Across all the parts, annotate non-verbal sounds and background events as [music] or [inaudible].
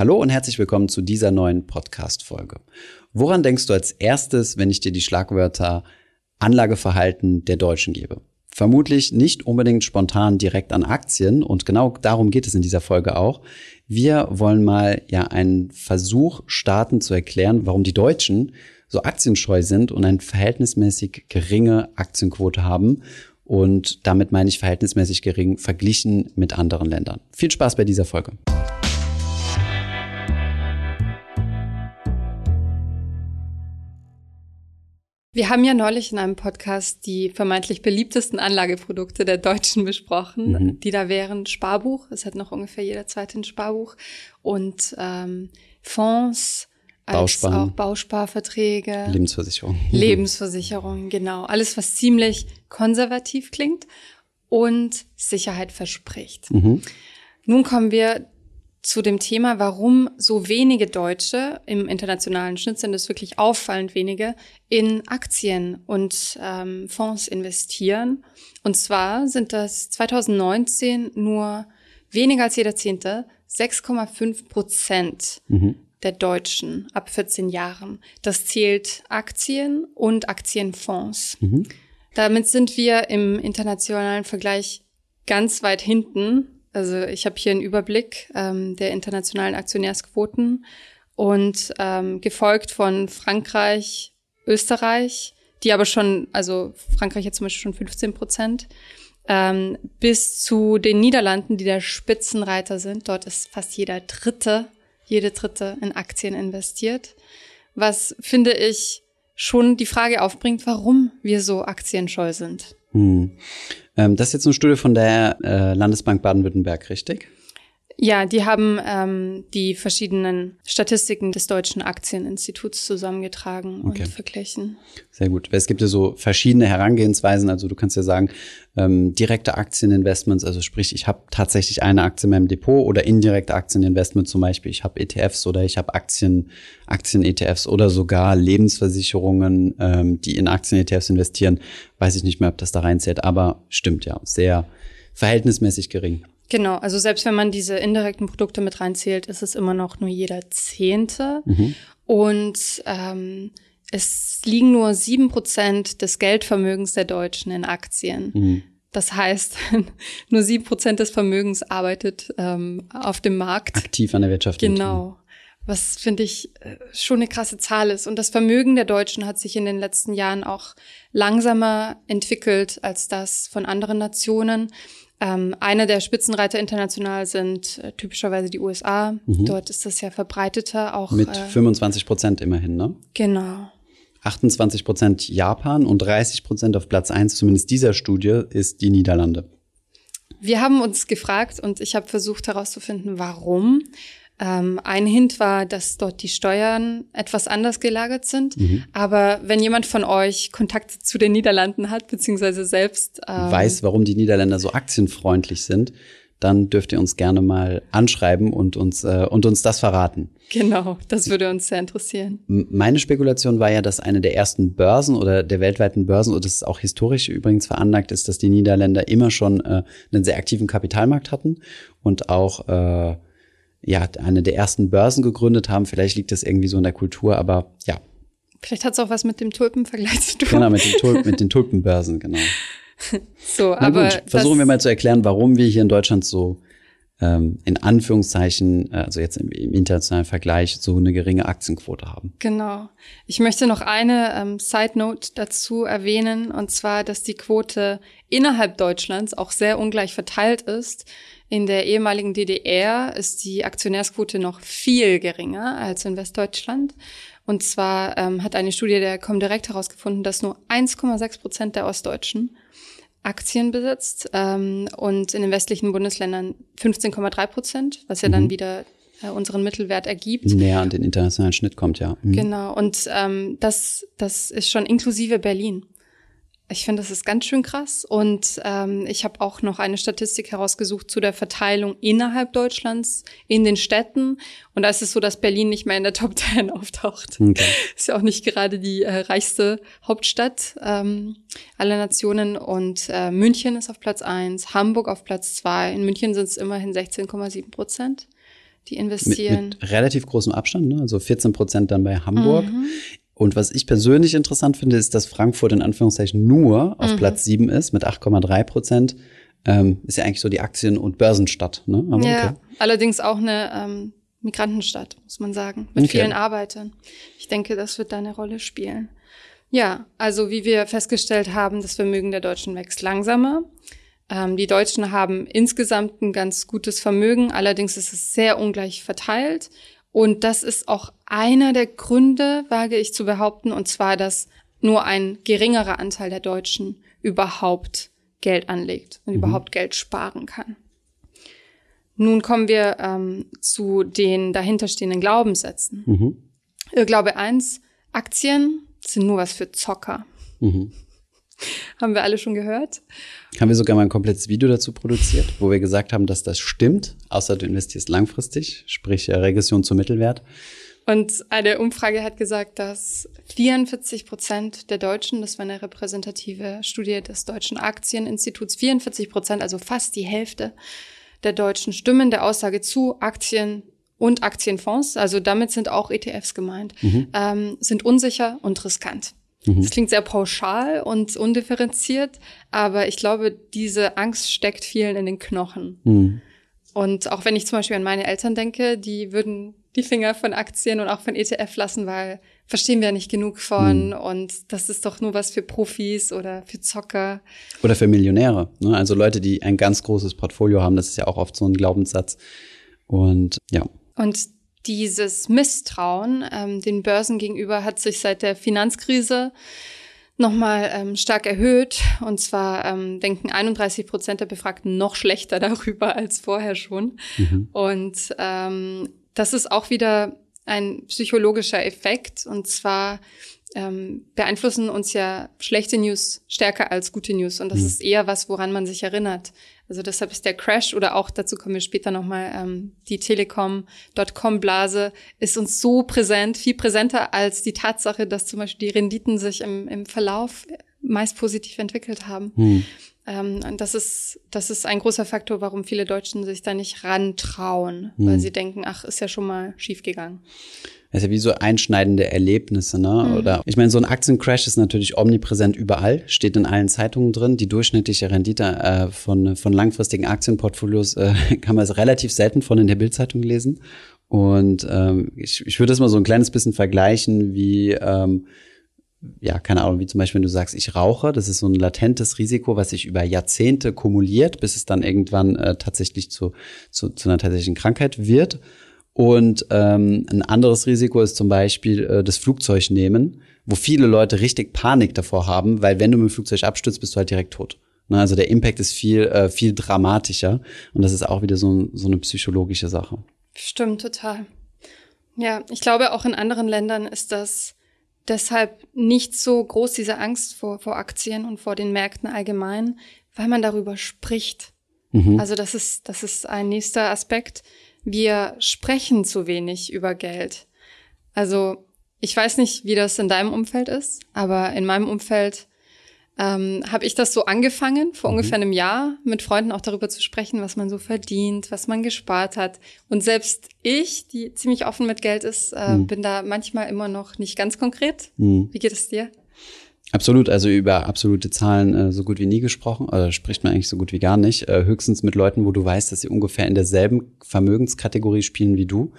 Hallo und herzlich willkommen zu dieser neuen Podcast-Folge. Woran denkst du als erstes, wenn ich dir die Schlagwörter Anlageverhalten der Deutschen gebe? Vermutlich nicht unbedingt spontan direkt an Aktien und genau darum geht es in dieser Folge auch. Wir wollen mal ja einen Versuch starten zu erklären, warum die Deutschen so aktienscheu sind und eine verhältnismäßig geringe Aktienquote haben und damit meine ich verhältnismäßig gering verglichen mit anderen Ländern. Viel Spaß bei dieser Folge. Wir haben ja neulich in einem Podcast die vermeintlich beliebtesten Anlageprodukte der Deutschen besprochen, mhm. die da wären Sparbuch, es hat noch ungefähr jeder zweite ein Sparbuch, und ähm, Fonds, als auch Bausparverträge, Lebensversicherung. Lebensversicherung, genau. Alles, was ziemlich konservativ klingt und Sicherheit verspricht. Mhm. Nun kommen wir zu dem Thema, warum so wenige Deutsche, im internationalen Schnitt sind es wirklich auffallend wenige, in Aktien und ähm, Fonds investieren. Und zwar sind das 2019 nur weniger als jeder Zehnte, 6,5 Prozent mhm. der Deutschen ab 14 Jahren. Das zählt Aktien und Aktienfonds. Mhm. Damit sind wir im internationalen Vergleich ganz weit hinten also ich habe hier einen Überblick ähm, der internationalen Aktionärsquoten und ähm, gefolgt von Frankreich, Österreich, die aber schon, also Frankreich hat zum Beispiel schon 15 Prozent, ähm, bis zu den Niederlanden, die der Spitzenreiter sind. Dort ist fast jeder Dritte, jede Dritte in Aktien investiert. Was finde ich schon die Frage aufbringt, warum wir so aktienscheu sind. Hm. Ähm, das ist jetzt eine Studie von der äh, Landesbank Baden-Württemberg, richtig? Ja, die haben ähm, die verschiedenen Statistiken des Deutschen Aktieninstituts zusammengetragen okay. und verglichen. Sehr gut. Es gibt ja so verschiedene Herangehensweisen. Also du kannst ja sagen, ähm, direkte Aktieninvestments, also sprich, ich habe tatsächlich eine Aktie in meinem Depot oder indirekte Aktieninvestments zum Beispiel, ich habe ETFs oder ich habe Aktien, Aktien-ETFs oder sogar Lebensversicherungen, ähm, die in Aktien-ETFs investieren. Weiß ich nicht mehr, ob das da reinzählt, aber stimmt ja, sehr verhältnismäßig gering. Genau, also selbst wenn man diese indirekten Produkte mit reinzählt, ist es immer noch nur jeder Zehnte. Mhm. Und ähm, es liegen nur sieben Prozent des Geldvermögens der Deutschen in Aktien. Mhm. Das heißt, [laughs] nur sieben Prozent des Vermögens arbeitet ähm, auf dem Markt. Aktiv an der Wirtschaft. Genau. Was finde ich äh, schon eine krasse Zahl ist. Und das Vermögen der Deutschen hat sich in den letzten Jahren auch langsamer entwickelt als das von anderen Nationen. Ähm, eine der Spitzenreiter international sind äh, typischerweise die USA. Mhm. Dort ist das ja verbreiteter auch. Mit äh, 25 Prozent immerhin, ne? Genau. 28 Prozent Japan und 30 Prozent auf Platz eins, zumindest dieser Studie, ist die Niederlande. Wir haben uns gefragt und ich habe versucht herauszufinden, warum. Ähm, ein Hint war, dass dort die Steuern etwas anders gelagert sind. Mhm. Aber wenn jemand von euch Kontakt zu den Niederlanden hat, beziehungsweise selbst ähm, weiß, warum die Niederländer so aktienfreundlich sind, dann dürft ihr uns gerne mal anschreiben und uns, äh, und uns das verraten. Genau, das würde uns sehr interessieren. Meine Spekulation war ja, dass eine der ersten Börsen oder der weltweiten Börsen, und das ist auch historisch übrigens veranlagt ist, dass die Niederländer immer schon äh, einen sehr aktiven Kapitalmarkt hatten und auch äh, ja, eine der ersten Börsen gegründet haben. Vielleicht liegt das irgendwie so in der Kultur, aber ja. Vielleicht hat es auch was mit dem Tulpenvergleich zu tun. Genau, mit den, Tulp mit den [laughs] Tulpenbörsen, genau. so, Na aber gut, versuchen wir mal zu erklären, warum wir hier in Deutschland so ähm, in Anführungszeichen, äh, also jetzt im, im, internationalen Vergleich, so eine geringe Aktienquote haben. Genau. Ich möchte noch eine ähm, Side Note dazu erwähnen, und zwar, dass die Quote innerhalb Deutschlands auch sehr ungleich verteilt ist. In der ehemaligen DDR ist die Aktionärsquote noch viel geringer als in Westdeutschland. Und zwar ähm, hat eine Studie der Comdirect herausgefunden, dass nur 1,6 Prozent der Ostdeutschen Aktien besitzt ähm, und in den westlichen Bundesländern 15,3 Prozent, was ja mhm. dann wieder äh, unseren Mittelwert ergibt. Näher an den internationalen Schnitt kommt, ja. Mhm. Genau, und ähm, das, das ist schon inklusive Berlin. Ich finde, das ist ganz schön krass. Und ähm, ich habe auch noch eine Statistik herausgesucht zu der Verteilung innerhalb Deutschlands in den Städten. Und da ist es so, dass Berlin nicht mehr in der Top Ten [laughs] auftaucht. Okay. Ist ja auch nicht gerade die äh, reichste Hauptstadt ähm, aller Nationen. Und äh, München ist auf Platz eins, Hamburg auf Platz zwei. In München sind es immerhin 16,7 Prozent die investieren. Mit, mit relativ großem Abstand, ne? also 14 Prozent dann bei Hamburg. Mhm. Und was ich persönlich interessant finde, ist, dass Frankfurt in Anführungszeichen nur auf mhm. Platz 7 ist mit 8,3 Prozent. Ähm, ist ja eigentlich so die Aktien- und Börsenstadt. Ne? Aber ja, okay. allerdings auch eine ähm, Migrantenstadt, muss man sagen, mit okay. vielen Arbeitern. Ich denke, das wird da eine Rolle spielen. Ja, also wie wir festgestellt haben, das Vermögen der Deutschen wächst langsamer. Ähm, die Deutschen haben insgesamt ein ganz gutes Vermögen, allerdings ist es sehr ungleich verteilt. Und das ist auch einer der Gründe, wage ich zu behaupten, und zwar, dass nur ein geringerer Anteil der Deutschen überhaupt Geld anlegt und mhm. überhaupt Geld sparen kann. Nun kommen wir ähm, zu den dahinterstehenden Glaubenssätzen. Mhm. Glaube eins: Aktien sind nur was für Zocker. Mhm. Haben wir alle schon gehört. Haben wir sogar mal ein komplettes Video dazu produziert, wo wir gesagt haben, dass das stimmt, außer du investierst langfristig, sprich Regression zum Mittelwert. Und eine Umfrage hat gesagt, dass 44 Prozent der Deutschen, das war eine repräsentative Studie des Deutschen Aktieninstituts, 44 Prozent, also fast die Hälfte der Deutschen stimmen der Aussage zu, Aktien und Aktienfonds, also damit sind auch ETFs gemeint, mhm. ähm, sind unsicher und riskant. Mhm. Das klingt sehr pauschal und undifferenziert, aber ich glaube, diese Angst steckt vielen in den Knochen. Mhm. Und auch wenn ich zum Beispiel an meine Eltern denke, die würden die Finger von Aktien und auch von ETF lassen, weil verstehen wir ja nicht genug von mhm. und das ist doch nur was für Profis oder für Zocker. Oder für Millionäre. Ne? Also Leute, die ein ganz großes Portfolio haben, das ist ja auch oft so ein Glaubenssatz. Und ja. Und dieses Misstrauen ähm, den Börsen gegenüber hat sich seit der Finanzkrise nochmal ähm, stark erhöht. Und zwar ähm, denken 31 Prozent der Befragten noch schlechter [laughs] darüber als vorher schon. Mhm. Und ähm, das ist auch wieder ein psychologischer Effekt. Und zwar ähm, beeinflussen uns ja schlechte News stärker als gute News. Und das mhm. ist eher was, woran man sich erinnert. Also deshalb ist der Crash oder auch dazu kommen wir später nochmal, ähm, die Telekom.com-Blase ist uns so präsent, viel präsenter als die Tatsache, dass zum Beispiel die Renditen sich im, im Verlauf meist positiv entwickelt haben. Mhm. Ähm, und das ist, das ist ein großer Faktor, warum viele Deutschen sich da nicht rantrauen, mhm. weil hm. sie denken, ach, ist ja schon mal schiefgegangen. Das ist ja wie so einschneidende Erlebnisse, ne? Mhm. Oder ich meine, so ein Aktiencrash ist natürlich omnipräsent überall, steht in allen Zeitungen drin. Die durchschnittliche Rendite äh, von, von langfristigen Aktienportfolios äh, [laughs] kann man relativ selten von in der Bildzeitung lesen. Und ähm, ich, ich würde das mal so ein kleines bisschen vergleichen wie ähm, ja, keine Ahnung, wie zum Beispiel, wenn du sagst, ich rauche, das ist so ein latentes Risiko, was sich über Jahrzehnte kumuliert, bis es dann irgendwann äh, tatsächlich zu, zu, zu einer tatsächlichen Krankheit wird. Und ähm, ein anderes Risiko ist zum Beispiel äh, das Flugzeug nehmen, wo viele Leute richtig Panik davor haben, weil wenn du mit dem Flugzeug abstürzt, bist du halt direkt tot. Ne? Also der Impact ist viel, äh, viel dramatischer und das ist auch wieder so, so eine psychologische Sache. Stimmt, total. Ja, ich glaube, auch in anderen Ländern ist das deshalb nicht so groß, diese Angst vor, vor Aktien und vor den Märkten allgemein, weil man darüber spricht. Mhm. Also das ist, das ist ein nächster Aspekt. Wir sprechen zu wenig über Geld. Also ich weiß nicht, wie das in deinem Umfeld ist, aber in meinem Umfeld ähm, habe ich das so angefangen, vor mhm. ungefähr einem Jahr, mit Freunden auch darüber zu sprechen, was man so verdient, was man gespart hat. Und selbst ich, die ziemlich offen mit Geld ist, äh, mhm. bin da manchmal immer noch nicht ganz konkret. Mhm. Wie geht es dir? Absolut, also über absolute Zahlen äh, so gut wie nie gesprochen, oder spricht man eigentlich so gut wie gar nicht. Äh, höchstens mit Leuten, wo du weißt, dass sie ungefähr in derselben Vermögenskategorie spielen wie du.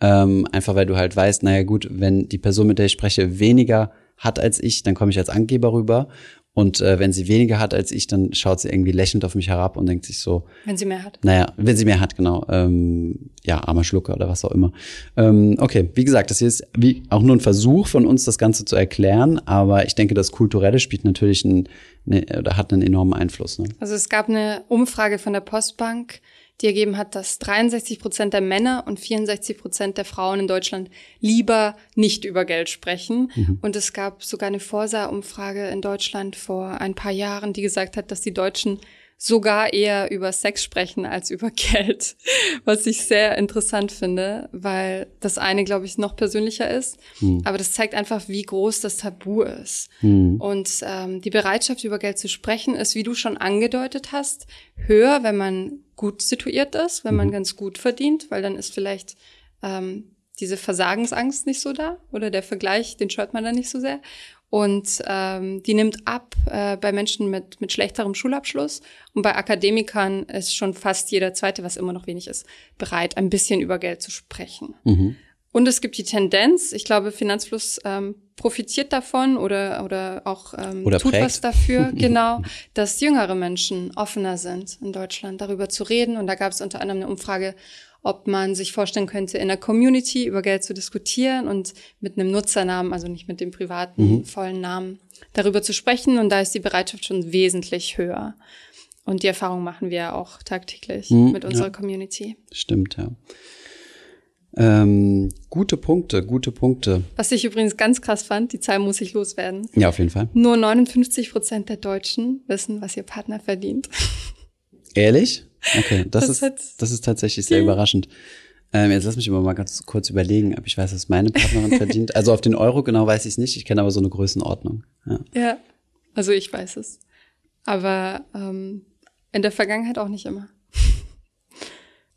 Ähm, einfach weil du halt weißt, naja gut, wenn die Person, mit der ich spreche, weniger hat als ich, dann komme ich als Angeber rüber. Und äh, wenn sie weniger hat als ich, dann schaut sie irgendwie lächelnd auf mich herab und denkt sich so. Wenn sie mehr hat. Naja, wenn sie mehr hat, genau. Ähm, ja, armer Schlucker oder was auch immer. Ähm, okay, wie gesagt, das hier ist wie auch nur ein Versuch von uns, das Ganze zu erklären. Aber ich denke, das Kulturelle spielt natürlich ein, ne, oder hat einen enormen Einfluss. Ne? Also es gab eine Umfrage von der Postbank die ergeben hat, dass 63 Prozent der Männer und 64 Prozent der Frauen in Deutschland lieber nicht über Geld sprechen. Mhm. Und es gab sogar eine Forsa-Umfrage in Deutschland vor ein paar Jahren, die gesagt hat, dass die Deutschen sogar eher über Sex sprechen als über [laughs] Geld, was ich sehr interessant finde, weil das eine, glaube ich, noch persönlicher ist, mhm. aber das zeigt einfach, wie groß das Tabu ist. Mhm. Und ähm, die Bereitschaft, über Geld zu sprechen, ist, wie du schon angedeutet hast, höher, wenn man gut situiert ist, wenn man mhm. ganz gut verdient, weil dann ist vielleicht ähm, diese Versagensangst nicht so da oder der Vergleich, den scheut man dann nicht so sehr. Und ähm, die nimmt ab äh, bei Menschen mit, mit schlechterem Schulabschluss. Und bei Akademikern ist schon fast jeder Zweite, was immer noch wenig ist, bereit, ein bisschen über Geld zu sprechen. Mhm. Und es gibt die Tendenz, ich glaube, Finanzfluss ähm, profitiert davon oder, oder auch ähm, oder tut prägt. was dafür, [laughs] genau, dass jüngere Menschen offener sind in Deutschland, darüber zu reden. Und da gab es unter anderem eine Umfrage, ob man sich vorstellen könnte, in der Community über Geld zu diskutieren und mit einem Nutzernamen, also nicht mit dem privaten mhm. vollen Namen, darüber zu sprechen. Und da ist die Bereitschaft schon wesentlich höher. Und die Erfahrung machen wir auch tagtäglich mhm, mit unserer ja. Community. Stimmt, ja. Ähm, gute Punkte, gute Punkte. Was ich übrigens ganz krass fand, die Zahl muss ich loswerden. Ja, auf jeden Fall. Nur 59 Prozent der Deutschen wissen, was ihr Partner verdient. Ehrlich? Okay, [laughs] das, das ist, das ist tatsächlich sehr überraschend. Ähm, jetzt lass mich immer mal ganz kurz überlegen, ob ich weiß, was meine Partnerin [laughs] verdient. Also auf den Euro genau weiß ich es nicht. Ich kenne aber so eine Größenordnung. Ja, ja also ich weiß es. Aber ähm, in der Vergangenheit auch nicht immer.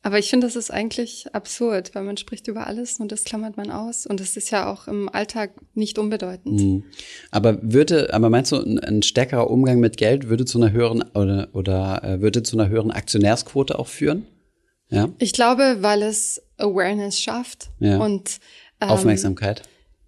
Aber ich finde, das ist eigentlich absurd, weil man spricht über alles und das klammert man aus. Und das ist ja auch im Alltag nicht unbedeutend. Mhm. Aber würde, aber meinst du, ein, ein, stärkerer Umgang mit Geld würde zu einer höheren oder, oder äh, würde zu einer höheren Aktionärsquote auch führen? Ja. Ich glaube, weil es Awareness schafft ja. und ähm, Aufmerksamkeit.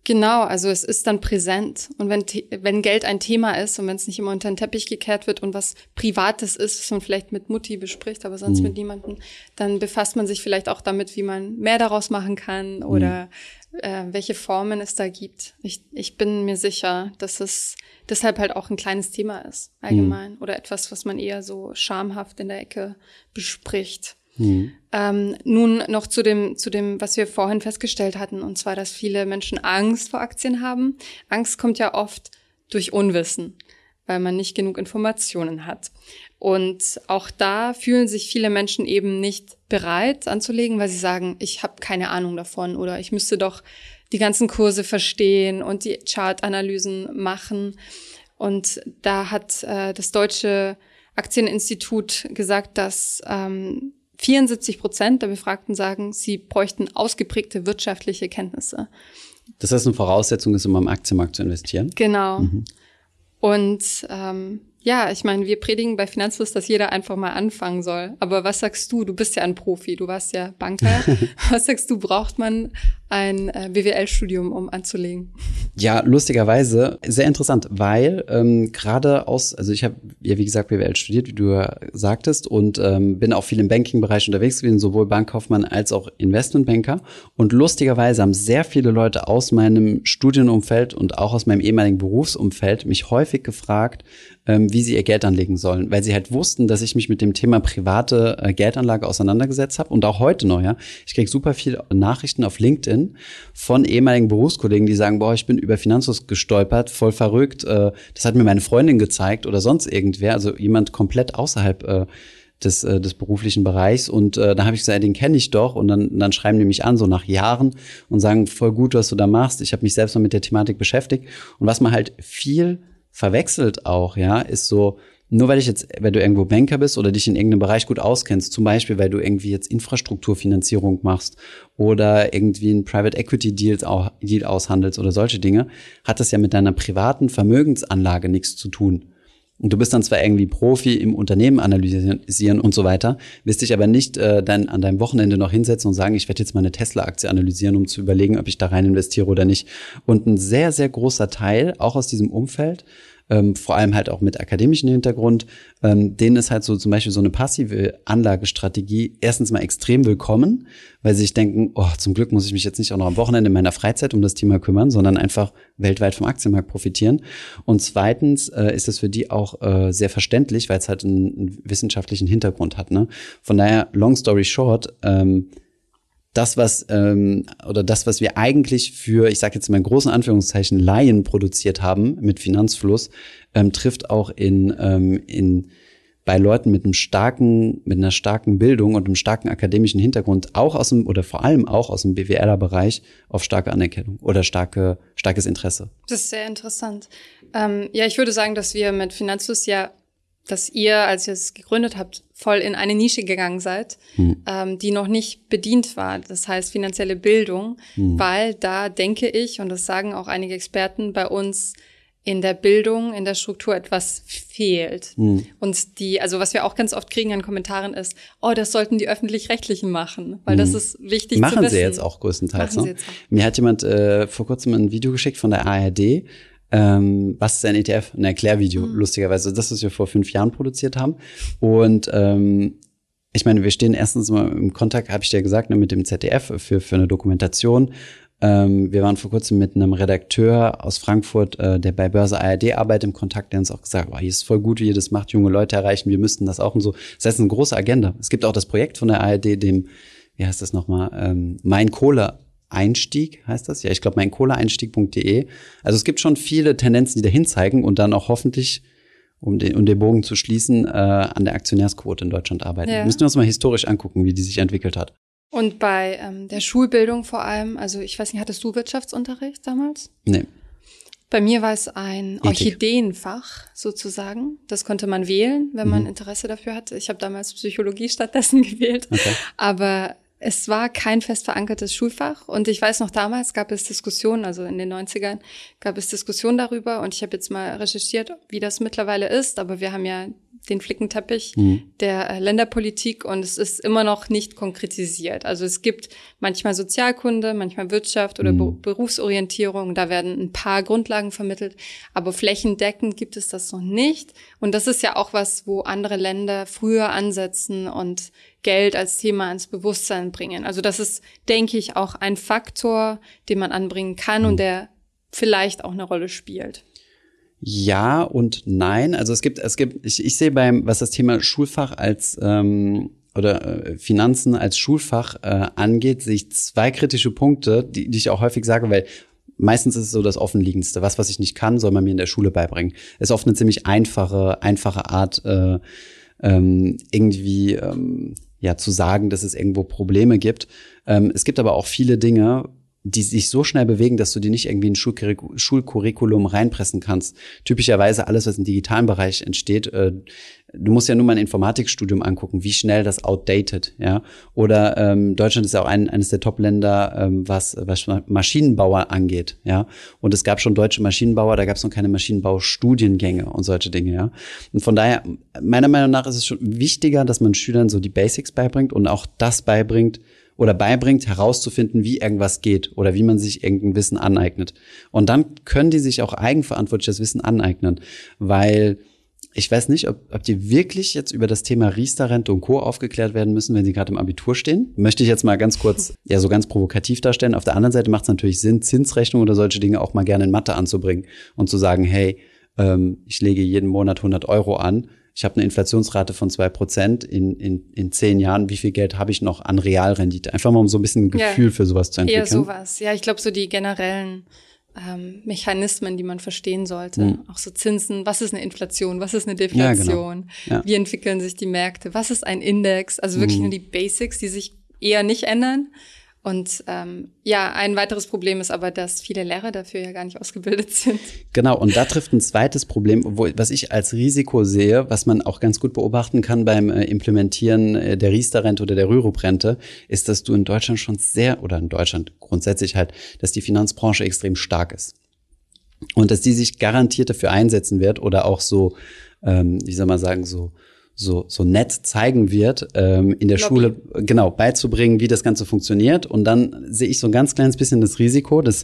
Genau, also es ist dann präsent. Und wenn, wenn Geld ein Thema ist und wenn es nicht immer unter den Teppich gekehrt wird und was Privates ist, was man vielleicht mit Mutti bespricht, aber sonst mhm. mit niemandem, dann befasst man sich vielleicht auch damit, wie man mehr daraus machen kann oder mhm. äh, welche Formen es da gibt. Ich, ich bin mir sicher, dass es deshalb halt auch ein kleines Thema ist, allgemein. Mhm. Oder etwas, was man eher so schamhaft in der Ecke bespricht. Mhm. Ähm, nun noch zu dem, zu dem, was wir vorhin festgestellt hatten, und zwar, dass viele Menschen Angst vor Aktien haben. Angst kommt ja oft durch Unwissen, weil man nicht genug Informationen hat. Und auch da fühlen sich viele Menschen eben nicht bereit anzulegen, weil sie sagen, ich habe keine Ahnung davon oder ich müsste doch die ganzen Kurse verstehen und die Chartanalysen machen. Und da hat äh, das Deutsche Aktieninstitut gesagt, dass ähm, 74 Prozent der Befragten sagen, sie bräuchten ausgeprägte wirtschaftliche Kenntnisse. Das heißt, eine Voraussetzung ist, um am Aktienmarkt zu investieren? Genau. Mhm. Und ähm, ja, ich meine, wir predigen bei Finanzfluss, dass jeder einfach mal anfangen soll. Aber was sagst du? Du bist ja ein Profi, du warst ja Banker. [laughs] was sagst du, braucht man ein äh, BWL-Studium, um anzulegen? Ja, lustigerweise sehr interessant, weil ähm, gerade aus, also ich habe ja wie gesagt BWL studiert, wie du ja sagtest, und ähm, bin auch viel im Banking-Bereich unterwegs gewesen, sowohl Bankkaufmann als auch Investmentbanker. Und lustigerweise haben sehr viele Leute aus meinem Studienumfeld und auch aus meinem ehemaligen Berufsumfeld mich häufig gefragt, ähm, wie sie ihr Geld anlegen sollen, weil sie halt wussten, dass ich mich mit dem Thema private äh, Geldanlage auseinandergesetzt habe und auch heute noch, ja. Ich kriege super viel Nachrichten auf LinkedIn von ehemaligen Berufskollegen, die sagen, boah, ich bin über Finanzfluss gestolpert, voll verrückt, äh, das hat mir meine Freundin gezeigt oder sonst irgendwer, also jemand komplett außerhalb äh, des, äh, des beruflichen Bereichs. Und äh, da habe ich gesagt, den kenne ich doch. Und dann, dann schreiben die mich an, so nach Jahren, und sagen, voll gut, was du da machst. Ich habe mich selbst mal mit der Thematik beschäftigt. Und was man halt viel verwechselt auch, ja, ist so, nur weil ich jetzt, wenn du irgendwo Banker bist oder dich in irgendeinem Bereich gut auskennst, zum Beispiel, weil du irgendwie jetzt Infrastrukturfinanzierung machst oder irgendwie ein Private Equity Deal, Deal aushandelst oder solche Dinge, hat das ja mit deiner privaten Vermögensanlage nichts zu tun. Und du bist dann zwar irgendwie Profi im Unternehmen analysieren und so weiter, wirst dich aber nicht äh, dann an deinem Wochenende noch hinsetzen und sagen, ich werde jetzt mal eine Tesla-Aktie analysieren, um zu überlegen, ob ich da rein investiere oder nicht. Und ein sehr, sehr großer Teil, auch aus diesem Umfeld, ähm, vor allem halt auch mit akademischem Hintergrund, ähm, denen ist halt so zum Beispiel so eine passive Anlagestrategie erstens mal extrem willkommen, weil sie sich denken, oh, zum Glück muss ich mich jetzt nicht auch noch am Wochenende in meiner Freizeit um das Thema kümmern, sondern einfach weltweit vom Aktienmarkt profitieren. Und zweitens äh, ist es für die auch äh, sehr verständlich, weil es halt einen, einen, wissenschaftlichen Hintergrund hat. Ne? Von daher, long story short, ähm, das, was ähm, oder das, was wir eigentlich für, ich sage jetzt mal in großen Anführungszeichen, Laien produziert haben mit Finanzfluss, ähm, trifft auch in, ähm, in bei Leuten mit einem starken, mit einer starken Bildung und einem starken akademischen Hintergrund auch aus dem oder vor allem auch aus dem BWLer Bereich auf starke Anerkennung oder starke, starkes Interesse. Das ist sehr interessant. Ähm, ja, ich würde sagen, dass wir mit Finanzfluss ja, dass ihr, als ihr es gegründet habt, voll in eine Nische gegangen seid, hm. ähm, die noch nicht bedient war. Das heißt finanzielle Bildung, hm. weil da denke ich, und das sagen auch einige Experten bei uns, in der Bildung, in der Struktur etwas fehlt. Hm. Und die, also was wir auch ganz oft kriegen an Kommentaren ist, oh, das sollten die öffentlich-rechtlichen machen, weil hm. das ist wichtig Machen zu wissen. sie jetzt auch größtenteils. Machen ne? Mir hat jemand äh, vor kurzem ein Video geschickt von der ARD, ähm, was ist ein ETF? Ein Erklärvideo, mhm. lustigerweise. Das, was wir vor fünf Jahren produziert haben. Und ähm, ich meine, wir stehen erstens mal im Kontakt, habe ich dir gesagt, ne, mit dem ZDF für, für eine Dokumentation. Ähm, wir waren vor kurzem mit einem Redakteur aus Frankfurt, äh, der bei Börse ARD arbeitet, im Kontakt, der uns auch gesagt hat, oh, hier ist voll gut, wie ihr das macht, junge Leute erreichen, wir müssten das auch und so. Das heißt, eine große Agenda. Es gibt auch das Projekt von der ARD, dem, wie heißt das nochmal, ähm, Mein Kohle Einstieg heißt das? Ja, ich glaube, mein Kohleeinstieg.de. Also es gibt schon viele Tendenzen, die dahin zeigen und dann auch hoffentlich, um den, um den Bogen zu schließen, äh, an der Aktionärsquote in Deutschland arbeiten. Ja. Müssen wir uns mal historisch angucken, wie die sich entwickelt hat. Und bei ähm, der Schulbildung vor allem, also ich weiß nicht, hattest du Wirtschaftsunterricht damals? Nee. Bei mir war es ein Ethik. Orchideenfach sozusagen. Das konnte man wählen, wenn man mhm. Interesse dafür hatte. Ich habe damals Psychologie stattdessen [laughs] gewählt. Okay. Aber es war kein fest verankertes Schulfach und ich weiß noch damals gab es Diskussionen, also in den 90ern gab es Diskussionen darüber und ich habe jetzt mal recherchiert, wie das mittlerweile ist, aber wir haben ja den Flickenteppich mhm. der äh, Länderpolitik und es ist immer noch nicht konkretisiert. Also es gibt manchmal Sozialkunde, manchmal Wirtschaft oder mhm. Berufsorientierung, da werden ein paar Grundlagen vermittelt, aber flächendeckend gibt es das noch nicht und das ist ja auch was, wo andere Länder früher ansetzen und Geld als Thema ins Bewusstsein bringen. Also das ist, denke ich, auch ein Faktor, den man anbringen kann mhm. und der vielleicht auch eine Rolle spielt. Ja und nein. Also es gibt, es gibt, ich, ich sehe beim, was das Thema Schulfach als ähm, oder äh, Finanzen als Schulfach äh, angeht, sehe ich zwei kritische Punkte, die, die ich auch häufig sage, weil meistens ist es so das Offenliegendste. Was, was ich nicht kann, soll man mir in der Schule beibringen. Ist oft eine ziemlich einfache, einfache Art, äh, ähm, irgendwie ähm, ja zu sagen, dass es irgendwo Probleme gibt. Ähm, es gibt aber auch viele Dinge, die sich so schnell bewegen, dass du die nicht irgendwie in ein Schulcurriculum reinpressen kannst. Typischerweise alles, was im digitalen Bereich entsteht, äh, du musst ja nur mal ein Informatikstudium angucken, wie schnell das outdated, ja. Oder ähm, Deutschland ist ja auch ein, eines der Top-Länder, ähm, was, was Maschinenbauer angeht, ja. Und es gab schon deutsche Maschinenbauer, da gab es noch keine Maschinenbaustudiengänge und solche Dinge, ja. Und von daher, meiner Meinung nach ist es schon wichtiger, dass man Schülern so die Basics beibringt und auch das beibringt, oder beibringt, herauszufinden, wie irgendwas geht oder wie man sich irgendein Wissen aneignet. Und dann können die sich auch eigenverantwortlich das Wissen aneignen, weil ich weiß nicht, ob, ob die wirklich jetzt über das Thema Riester-Rente und Co. aufgeklärt werden müssen, wenn sie gerade im Abitur stehen. Möchte ich jetzt mal ganz kurz, [laughs] ja, so ganz provokativ darstellen. Auf der anderen Seite macht es natürlich Sinn, Zinsrechnung oder solche Dinge auch mal gerne in Mathe anzubringen und zu sagen, hey, ähm, ich lege jeden Monat 100 Euro an ich habe eine Inflationsrate von zwei Prozent in, in, in zehn Jahren, wie viel Geld habe ich noch an Realrendite? Einfach mal um so ein bisschen ein Gefühl ja, für sowas zu entwickeln. Eher sowas. Ja, ich glaube, so die generellen ähm, Mechanismen, die man verstehen sollte. Mhm. Auch so Zinsen, was ist eine Inflation, was ist eine Deflation, ja, genau. ja. wie entwickeln sich die Märkte, was ist ein Index, also wirklich mhm. nur die Basics, die sich eher nicht ändern. Und ähm, ja, ein weiteres Problem ist aber, dass viele Lehrer dafür ja gar nicht ausgebildet sind. Genau, und da trifft ein zweites Problem, wo, was ich als Risiko sehe, was man auch ganz gut beobachten kann beim äh, Implementieren äh, der Riester-Rente oder der Rürup-Rente, ist, dass du in Deutschland schon sehr, oder in Deutschland grundsätzlich halt, dass die Finanzbranche extrem stark ist. Und dass die sich garantiert dafür einsetzen wird oder auch so, ähm, wie soll man sagen, so so, so nett zeigen wird, ähm, in der Lobby. Schule genau beizubringen, wie das Ganze funktioniert. Und dann sehe ich so ein ganz kleines bisschen das Risiko, dass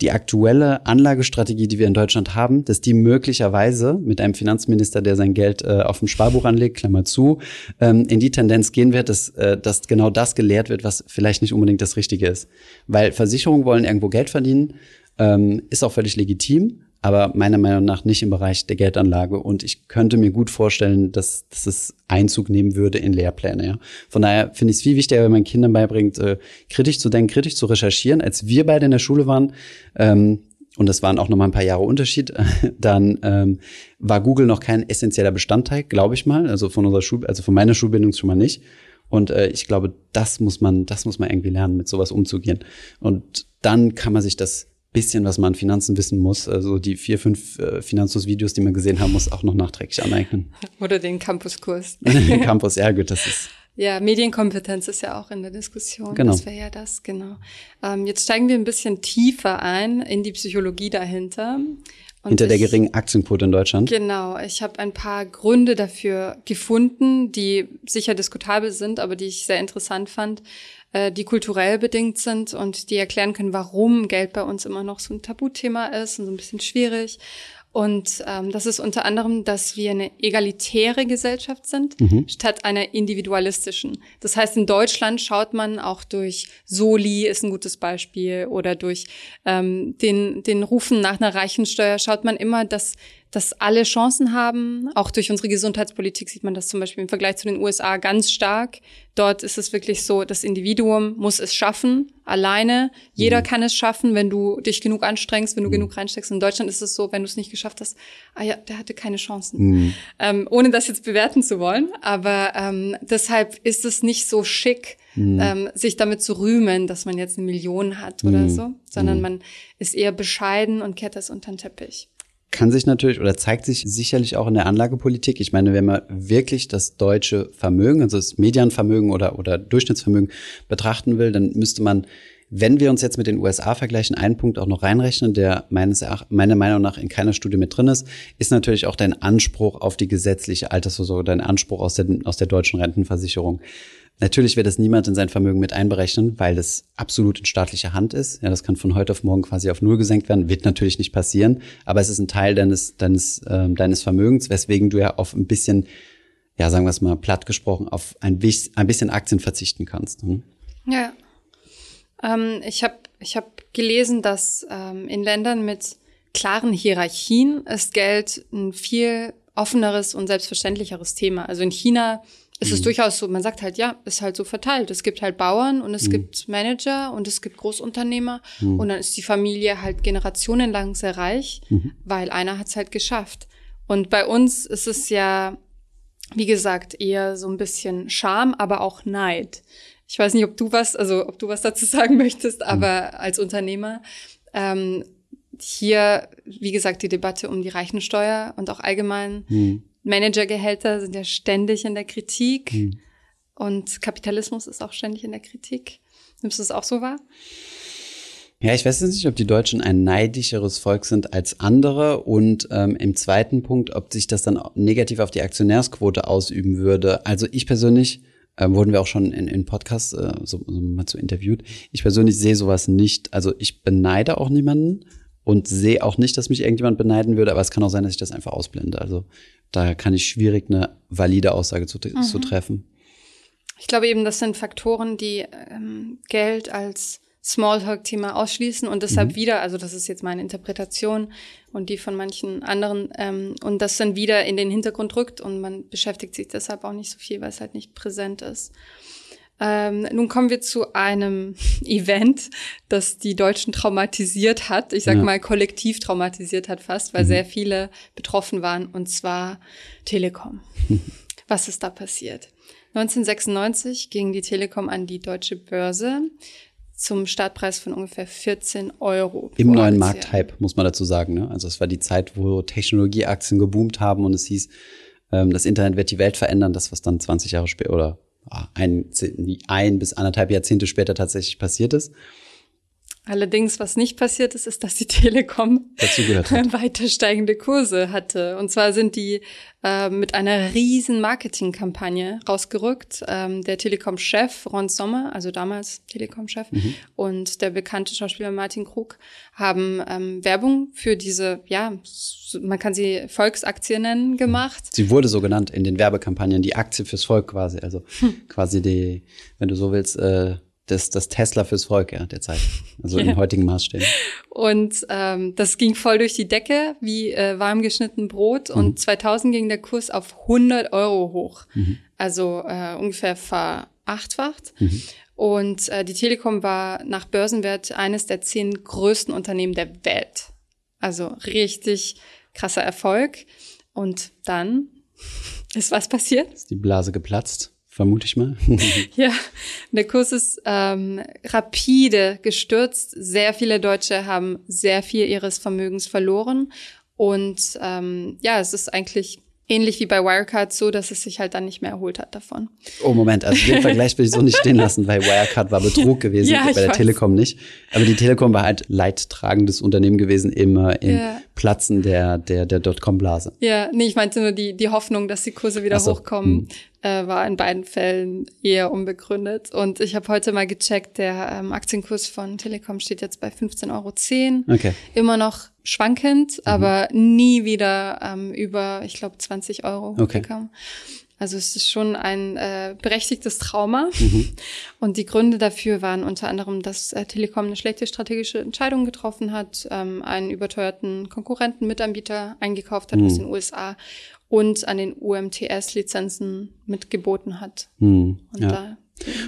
die aktuelle Anlagestrategie, die wir in Deutschland haben, dass die möglicherweise mit einem Finanzminister, der sein Geld äh, auf dem Sparbuch anlegt, Klammer zu, ähm, in die Tendenz gehen wird, dass, äh, dass genau das gelehrt wird, was vielleicht nicht unbedingt das Richtige ist. Weil Versicherungen wollen irgendwo Geld verdienen, ähm, ist auch völlig legitim aber meiner Meinung nach nicht im Bereich der Geldanlage. Und ich könnte mir gut vorstellen, dass, dass es Einzug nehmen würde in Lehrpläne. Ja. Von daher finde ich es viel wichtiger, wenn man Kindern beibringt, äh, kritisch zu denken, kritisch zu recherchieren. Als wir beide in der Schule waren, ähm, und das waren auch noch mal ein paar Jahre Unterschied, [laughs] dann ähm, war Google noch kein essentieller Bestandteil, glaube ich mal. Also von unserer Schul also von meiner Schulbildung schon mal nicht. Und äh, ich glaube, das muss man, das muss man irgendwie lernen, mit sowas umzugehen. Und dann kann man sich das bisschen, was man an Finanzen wissen muss, also die vier, fünf äh, Finanzus-Videos, die man gesehen haben muss, auch noch nachträglich aneignen. Oder den Campuskurs. [laughs] den Campus, ja gut, das ist. Ja, Medienkompetenz ist ja auch in der Diskussion. Genau. Das wäre ja das, genau. Ähm, jetzt steigen wir ein bisschen tiefer ein in die Psychologie dahinter. Und Hinter der geringen Aktienquote in Deutschland. Genau, ich habe ein paar Gründe dafür gefunden, die sicher diskutabel sind, aber die ich sehr interessant fand, äh, die kulturell bedingt sind und die erklären können, warum Geld bei uns immer noch so ein Tabuthema ist und so ein bisschen schwierig. Und ähm, das ist unter anderem, dass wir eine egalitäre Gesellschaft sind, mhm. statt einer individualistischen. Das heißt, in Deutschland schaut man auch durch Soli ist ein gutes Beispiel oder durch ähm, den, den Rufen nach einer Reichensteuer schaut man immer, dass dass alle Chancen haben. Auch durch unsere Gesundheitspolitik sieht man das zum Beispiel im Vergleich zu den USA ganz stark. Dort ist es wirklich so, das Individuum muss es schaffen, alleine. Jeder mhm. kann es schaffen, wenn du dich genug anstrengst, wenn du mhm. genug reinsteckst. In Deutschland ist es so, wenn du es nicht geschafft hast, ah ja, der hatte keine Chancen. Mhm. Ähm, ohne das jetzt bewerten zu wollen. Aber ähm, deshalb ist es nicht so schick, mhm. ähm, sich damit zu rühmen, dass man jetzt eine Million hat oder mhm. so, sondern mhm. man ist eher bescheiden und kehrt das unter den Teppich kann sich natürlich oder zeigt sich sicherlich auch in der Anlagepolitik. Ich meine, wenn man wirklich das deutsche Vermögen, also das Medianvermögen oder, oder Durchschnittsvermögen betrachten will, dann müsste man, wenn wir uns jetzt mit den USA vergleichen, einen Punkt auch noch reinrechnen, der meines Erachtens, meiner Meinung nach in keiner Studie mit drin ist, ist natürlich auch dein Anspruch auf die gesetzliche Altersvorsorge, dein Anspruch aus der, aus der deutschen Rentenversicherung. Natürlich wird das niemand in sein Vermögen mit einberechnen, weil das absolut in staatlicher Hand ist. Ja, das kann von heute auf morgen quasi auf Null gesenkt werden. Wird natürlich nicht passieren, aber es ist ein Teil deines, deines, äh, deines Vermögens, weswegen du ja auf ein bisschen, ja, sagen wir es mal platt gesprochen, auf ein, ein bisschen Aktien verzichten kannst. Hm? Ja. Ähm, ich habe ich hab gelesen, dass ähm, in Ländern mit klaren Hierarchien ist Geld ein viel offeneres und selbstverständlicheres Thema. Also in China es ist mhm. durchaus so, man sagt halt, ja, ist halt so verteilt. Es gibt halt Bauern und es mhm. gibt Manager und es gibt Großunternehmer mhm. und dann ist die Familie halt generationenlang sehr reich, mhm. weil einer hat es halt geschafft. Und bei uns ist es ja, wie gesagt, eher so ein bisschen Scham, aber auch Neid. Ich weiß nicht, ob du was, also ob du was dazu [laughs] sagen möchtest, mhm. aber als Unternehmer, ähm, hier, wie gesagt, die Debatte um die Reichensteuer und auch allgemein mhm. Managergehälter sind ja ständig in der Kritik mhm. und Kapitalismus ist auch ständig in der Kritik. Nimmst du es auch so wahr? Ja, ich weiß jetzt nicht, ob die Deutschen ein neidischeres Volk sind als andere und ähm, im zweiten Punkt, ob sich das dann negativ auf die Aktionärsquote ausüben würde. Also ich persönlich, äh, wurden wir auch schon in, in Podcasts äh, so, so mal so interviewt, ich persönlich sehe sowas nicht. Also ich beneide auch niemanden und sehe auch nicht, dass mich irgendjemand beneiden würde, aber es kann auch sein, dass ich das einfach ausblende. Also da kann ich schwierig eine valide Aussage zu, mhm. zu treffen. Ich glaube eben, das sind Faktoren, die ähm, Geld als Smalltalk-Thema ausschließen und deshalb mhm. wieder, also das ist jetzt meine Interpretation und die von manchen anderen, ähm, und das dann wieder in den Hintergrund rückt und man beschäftigt sich deshalb auch nicht so viel, weil es halt nicht präsent ist. Ähm, nun kommen wir zu einem [laughs] Event, das die Deutschen traumatisiert hat. Ich sag ja. mal kollektiv traumatisiert hat fast, weil mhm. sehr viele betroffen waren, und zwar Telekom. [laughs] Was ist da passiert? 1996 ging die Telekom an die deutsche Börse zum Startpreis von ungefähr 14 Euro. Im neuen Markthype, muss man dazu sagen. Ne? Also es war die Zeit, wo Technologieaktien geboomt haben und es hieß, ähm, das Internet wird die Welt verändern, das was dann 20 Jahre später oder ein, ein bis anderthalb Jahrzehnte später tatsächlich passiert ist. Allerdings, was nicht passiert ist, ist, dass die [laughs] Telekom [laughs] weiter steigende Kurse hatte. Und zwar sind die äh, mit einer riesen Marketingkampagne rausgerückt. Ähm, der Telekom-Chef Ron Sommer, also damals Telekom-Chef, mhm. und der bekannte Schauspieler Martin Krug haben ähm, Werbung für diese, ja, man kann sie Volksaktie nennen, gemacht. Sie wurde so genannt in den Werbekampagnen, die Aktie fürs Volk quasi. Also hm. quasi die, wenn du so willst, äh, das, das Tesla fürs Volk ja, der Zeit. Also ja. in [laughs] heutigen Maßstäben. Und ähm, das ging voll durch die Decke, wie äh, warm geschnitten Brot. Mhm. Und 2000 ging der Kurs auf 100 Euro hoch. Mhm. Also äh, ungefähr verachtfacht. Mhm. Und äh, die Telekom war nach Börsenwert eines der zehn größten Unternehmen der Welt. Also richtig krasser Erfolg. Und dann [laughs] ist was passiert? Ist die Blase geplatzt vermute ich mal. [laughs] ja, der Kurs ist ähm, rapide gestürzt. Sehr viele Deutsche haben sehr viel ihres Vermögens verloren. Und ähm, ja, es ist eigentlich ähnlich wie bei Wirecard so, dass es sich halt dann nicht mehr erholt hat davon. Oh, Moment, also den Vergleich will ich so nicht stehen lassen, weil Wirecard war Betrug gewesen, ja, bei der weiß. Telekom nicht. Aber die Telekom war halt leidtragendes Unternehmen gewesen im, im ja. Platzen der, der, der Dotcom-Blase. Ja, nee, ich meinte nur die, die Hoffnung, dass die Kurse wieder so, hochkommen, hm. äh, war in beiden Fällen eher unbegründet. Und ich habe heute mal gecheckt, der ähm, Aktienkurs von Telekom steht jetzt bei 15,10 Euro. Okay. Immer noch schwankend, mhm. aber nie wieder ähm, über, ich glaube, 20 Euro okay. gekommen. Also es ist schon ein äh, berechtigtes Trauma. Mhm. [laughs] Und die Gründe dafür waren unter anderem, dass äh, Telekom eine schlechte strategische Entscheidung getroffen hat, ähm, einen überteuerten Konkurrenten Mitanbieter eingekauft hat mhm. aus den USA und an den UMTS-Lizenzen mitgeboten hat. Mhm. Und ja. da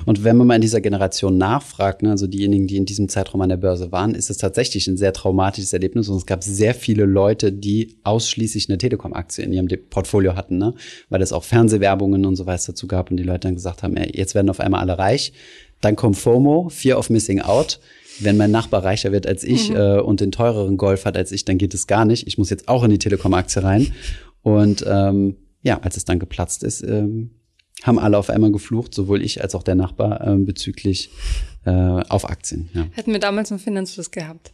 und wenn man mal in dieser Generation nachfragt, ne, also diejenigen, die in diesem Zeitraum an der Börse waren, ist es tatsächlich ein sehr traumatisches Erlebnis. Und es gab sehr viele Leute, die ausschließlich eine Telekom-Aktie in ihrem Portfolio hatten, ne? weil es auch Fernsehwerbungen und so weiter dazu gab und die Leute dann gesagt haben, ey, jetzt werden auf einmal alle reich. Dann kommt FOMO, Fear of Missing Out. Wenn mein Nachbar reicher wird als ich mhm. äh, und den teureren Golf hat als ich, dann geht es gar nicht. Ich muss jetzt auch in die Telekom-Aktie rein. Und ähm, ja, als es dann geplatzt ist, ähm, haben alle auf einmal geflucht, sowohl ich als auch der Nachbar äh, bezüglich äh, auf Aktien. Ja. Hätten wir damals einen Finanzfluss gehabt.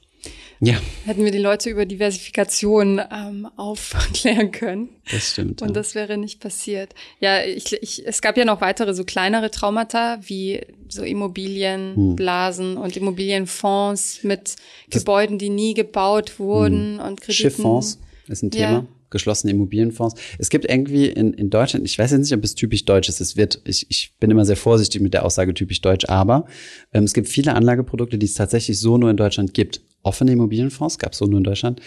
Ja. Hätten wir die Leute über Diversifikation ähm, aufklären können. Das stimmt. Und ja. das wäre nicht passiert. Ja, ich, ich, es gab ja noch weitere so kleinere Traumata wie so Immobilienblasen hm. und Immobilienfonds mit das Gebäuden, die nie gebaut wurden hm. und Krediten. Schifffonds ist ein Thema. Ja geschlossene Immobilienfonds. Es gibt irgendwie in, in Deutschland, ich weiß jetzt nicht, ob es typisch deutsch ist, es wird, ich, ich bin immer sehr vorsichtig mit der Aussage typisch deutsch, aber ähm, es gibt viele Anlageprodukte, die es tatsächlich so nur in Deutschland gibt. Offene Immobilienfonds gab es so nur in Deutschland.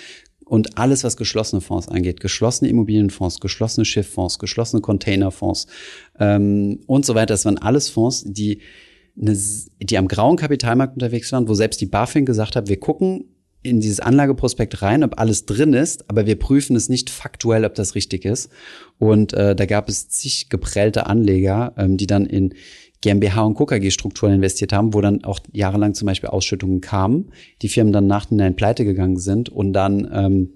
Und alles, was geschlossene Fonds angeht, geschlossene Immobilienfonds, geschlossene Schifffonds, geschlossene Containerfonds ähm, und so weiter, das waren alles Fonds, die eine, die am grauen Kapitalmarkt unterwegs waren, wo selbst die BaFin gesagt hat, wir gucken in dieses Anlageprospekt rein, ob alles drin ist, aber wir prüfen es nicht faktuell, ob das richtig ist. Und äh, da gab es zig geprellte Anleger, ähm, die dann in GmbH und KKG-Strukturen investiert haben, wo dann auch jahrelang zum Beispiel Ausschüttungen kamen, die Firmen dann nachhinein pleite gegangen sind und dann ähm,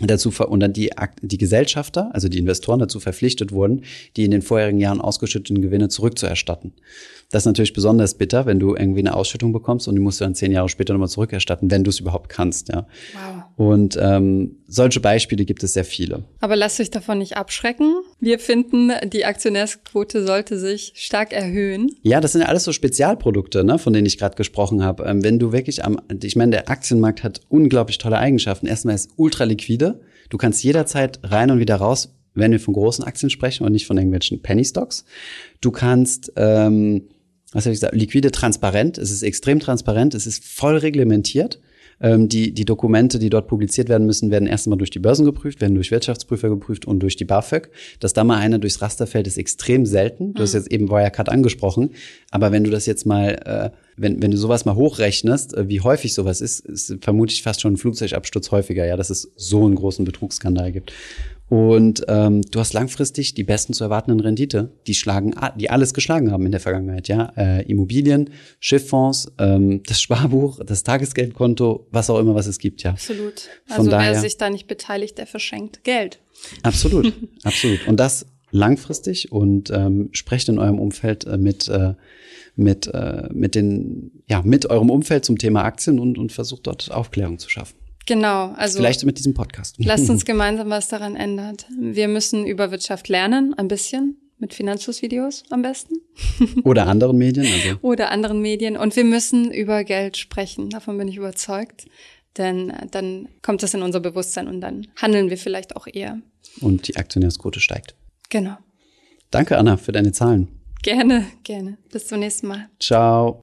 dazu und dann die, die Gesellschafter, also die Investoren dazu verpflichtet wurden, die in den vorherigen Jahren ausgeschütteten Gewinne zurückzuerstatten. Das ist natürlich besonders bitter, wenn du irgendwie eine Ausschüttung bekommst und die musst du dann zehn Jahre später nochmal zurückerstatten, wenn du es überhaupt kannst, ja. Wow. Und ähm, solche Beispiele gibt es sehr viele. Aber lasst euch davon nicht abschrecken. Wir finden, die Aktionärsquote sollte sich stark erhöhen. Ja, das sind ja alles so Spezialprodukte, ne, von denen ich gerade gesprochen habe. Ähm, wenn du wirklich am, ich meine, der Aktienmarkt hat unglaublich tolle Eigenschaften. Erstmal ist ultra liquide. Du kannst jederzeit rein und wieder raus, wenn wir von großen Aktien sprechen und nicht von irgendwelchen Penny Stocks. Du kannst ähm, was habe ich gesagt, liquide transparent. Es ist extrem transparent, es ist voll reglementiert. Ähm, die, die Dokumente, die dort publiziert werden müssen, werden erst einmal durch die Börsen geprüft, werden durch Wirtschaftsprüfer geprüft und durch die BAföG. Dass da mal einer durchs Raster fällt, ist extrem selten. Du mhm. hast jetzt eben Wirecard angesprochen. Aber wenn du das jetzt mal, äh, wenn, wenn du sowas mal hochrechnest, äh, wie häufig sowas ist, ist vermutlich fast schon ein Flugzeugabsturz häufiger, ja, dass es so einen großen Betrugsskandal gibt. Und ähm, du hast langfristig die besten zu erwartenden Rendite, die schlagen, die alles geschlagen haben in der Vergangenheit, ja. Äh, Immobilien, Schifffonds, ähm, das Sparbuch, das Tagesgeldkonto, was auch immer, was es gibt, ja. Absolut. Von also daher, wer sich da nicht beteiligt, der verschenkt Geld. Absolut, [laughs] absolut. Und das langfristig und ähm, sprecht in eurem Umfeld äh, mit äh, mit äh, mit den ja mit eurem Umfeld zum Thema Aktien und und versucht dort Aufklärung zu schaffen. Genau, also vielleicht mit diesem Podcast. Lasst uns [laughs] gemeinsam was daran ändert. Wir müssen über Wirtschaft lernen, ein bisschen mit Finanzflussvideos am besten. [laughs] Oder anderen Medien. Also. Oder anderen Medien. Und wir müssen über Geld sprechen. Davon bin ich überzeugt. Denn dann kommt das in unser Bewusstsein und dann handeln wir vielleicht auch eher. Und die Aktionärsquote steigt. Genau. Danke, Anna, für deine Zahlen. Gerne, gerne. Bis zum nächsten Mal. Ciao.